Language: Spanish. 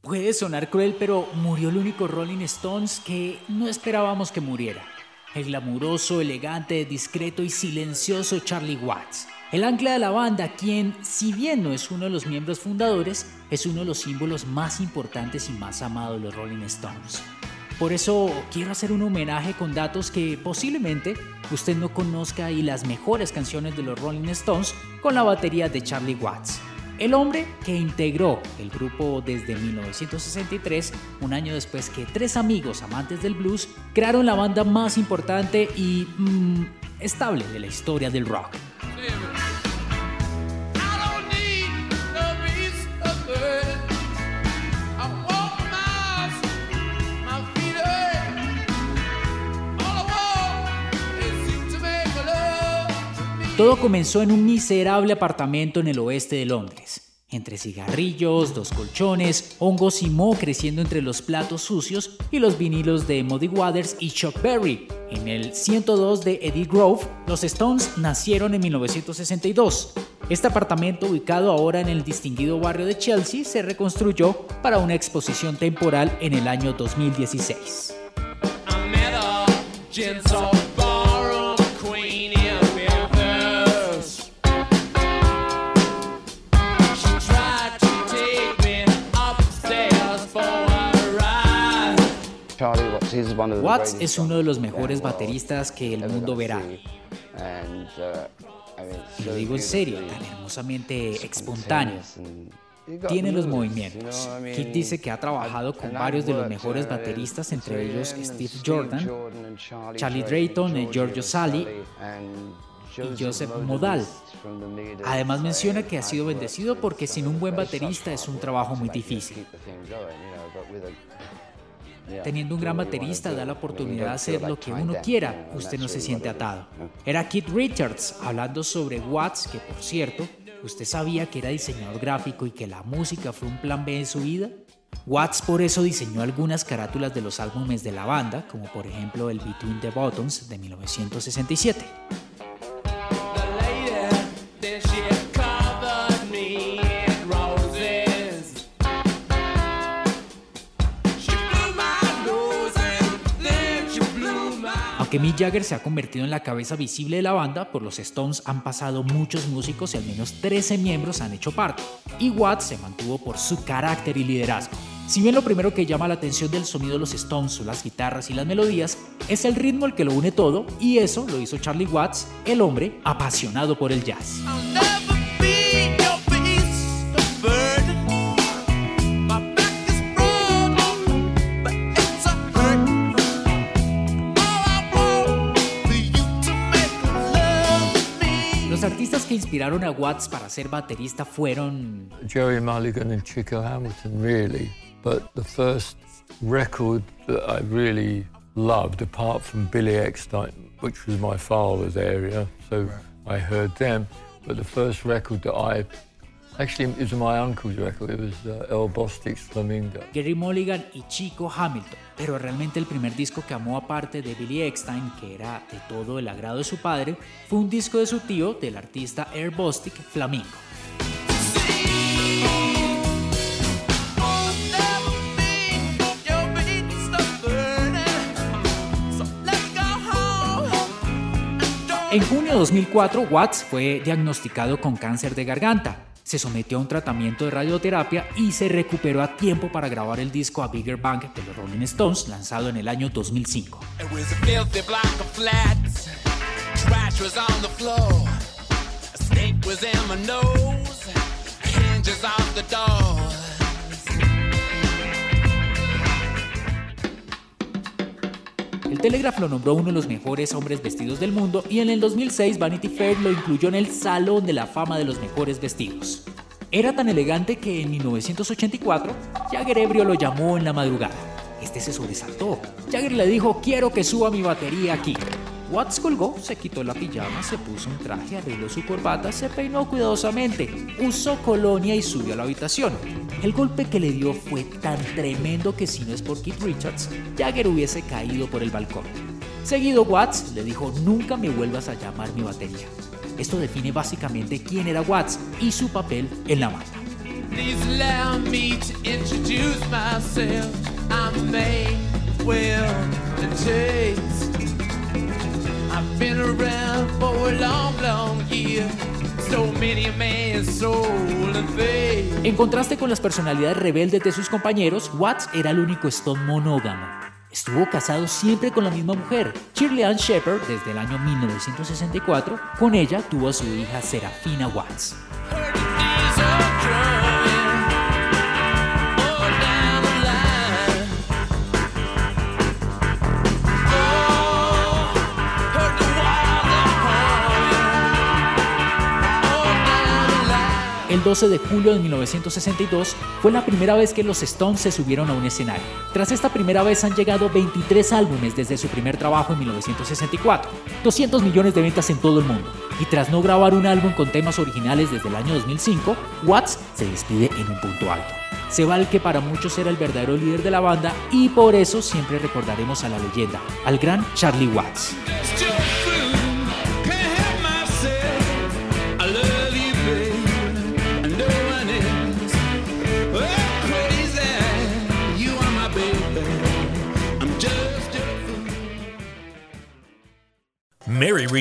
Puede sonar cruel, pero murió el único Rolling Stones que no esperábamos que muriera. El glamuroso, elegante, discreto y silencioso Charlie Watts. El ancla de la banda, quien, si bien no es uno de los miembros fundadores, es uno de los símbolos más importantes y más amados de los Rolling Stones. Por eso quiero hacer un homenaje con datos que posiblemente usted no conozca y las mejores canciones de los Rolling Stones con la batería de Charlie Watts. El hombre que integró el grupo desde 1963, un año después que tres amigos amantes del blues crearon la banda más importante y mm, estable de la historia del rock. Todo comenzó en un miserable apartamento en el oeste de Londres. Entre cigarrillos, dos colchones, hongos y moho creciendo entre los platos sucios y los vinilos de Muddy Waters y Chuck Berry. En el 102 de Eddie Grove, los Stones nacieron en 1962. Este apartamento, ubicado ahora en el distinguido barrio de Chelsea, se reconstruyó para una exposición temporal en el año 2016. Watts es uno de los mejores bateristas que el mundo verá. Uh, Lo digo en serio, tan hermosamente espontáneo. Tiene los movimientos. Kit dice que ha trabajado con varios de los mejores uh, bateristas, entre ellos Steve Jordan, Charlie Drayton, Giorgio Sali y Joseph Modal. Además menciona que ha sido bendecido porque sin un buen baterista es un trabajo muy difícil. Teniendo un gran baterista da la oportunidad de hacer lo que uno quiera, usted no se siente atado. Era Keith Richards hablando sobre Watts, que por cierto, ¿usted sabía que era diseñador gráfico y que la música fue un plan B en su vida? Watts por eso diseñó algunas carátulas de los álbumes de la banda, como por ejemplo el Between the Buttons de 1967. Aunque Mick Jagger se ha convertido en la cabeza visible de la banda, por los Stones han pasado muchos músicos y al menos 13 miembros han hecho parte, y Watts se mantuvo por su carácter y liderazgo. Si bien lo primero que llama la atención del sonido de los Stones son las guitarras y las melodías, es el ritmo el que lo une todo, y eso lo hizo Charlie Watts, el hombre apasionado por el jazz. que inspiraron a Watts para ser baterista fueron Jerry Mulligan and Chico Hamilton, really. But the first record that I really loved, apart from Billy Eckstein, which was my father's area, so I heard them. But the first record that I Actually, it was my uncle's record. It was uh, El Bostic's Flamingo. Gary Mulligan y Chico Hamilton. Pero realmente el primer disco que amó aparte de Billy Eckstein, que era de todo el agrado de su padre, fue un disco de su tío, del artista Air Bostic Flamingo. En junio de 2004, Watts fue diagnosticado con cáncer de garganta se sometió a un tratamiento de radioterapia y se recuperó a tiempo para grabar el disco A Bigger Bang de los Rolling Stones, lanzado en el año 2005. El Telegraph lo nombró uno de los mejores hombres vestidos del mundo y en el 2006 Vanity Fair lo incluyó en el Salón de la Fama de los Mejores Vestidos. Era tan elegante que en 1984 Jagger ebrio lo llamó en la madrugada. Este se sobresaltó. Jagger le dijo, quiero que suba mi batería aquí. Watts colgó, se quitó la pijama, se puso un traje, arregló su corbata, se peinó cuidadosamente, usó colonia y subió a la habitación. El golpe que le dio fue tan tremendo que si no es por Keith Richards, Jagger hubiese caído por el balcón. Seguido Watts le dijo nunca me vuelvas a llamar mi batería. Esto define básicamente quién era Watts y su papel en la banda. En contraste con las personalidades rebeldes de sus compañeros, Watts era el único Stone monógamo. Estuvo casado siempre con la misma mujer, Shirley Ann Shepard, desde el año 1964. Con ella tuvo a su hija Serafina Watts. 12 de julio de 1962 fue la primera vez que los Stones se subieron a un escenario. Tras esta primera vez han llegado 23 álbumes desde su primer trabajo en 1964, 200 millones de ventas en todo el mundo. Y tras no grabar un álbum con temas originales desde el año 2005, Watts se despide en un punto alto. Se va el que para muchos era el verdadero líder de la banda y por eso siempre recordaremos a la leyenda, al gran Charlie Watts.